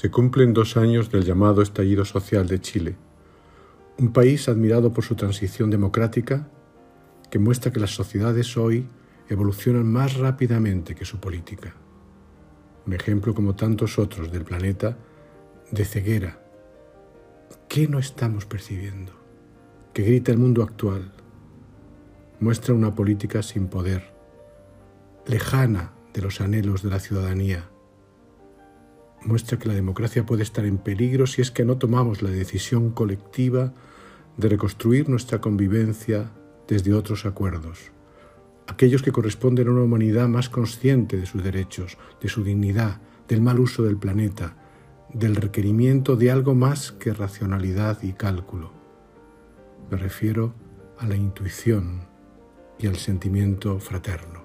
se cumplen dos años del llamado estallido social de Chile, un país admirado por su transición democrática que muestra que las sociedades hoy evolucionan más rápidamente que su política. Un ejemplo como tantos otros del planeta de ceguera. ¿Qué no estamos percibiendo? Que grita el mundo actual. Muestra una política sin poder, lejana de los anhelos de la ciudadanía muestra que la democracia puede estar en peligro si es que no tomamos la decisión colectiva de reconstruir nuestra convivencia desde otros acuerdos, aquellos que corresponden a una humanidad más consciente de sus derechos, de su dignidad, del mal uso del planeta, del requerimiento de algo más que racionalidad y cálculo. Me refiero a la intuición y al sentimiento fraterno.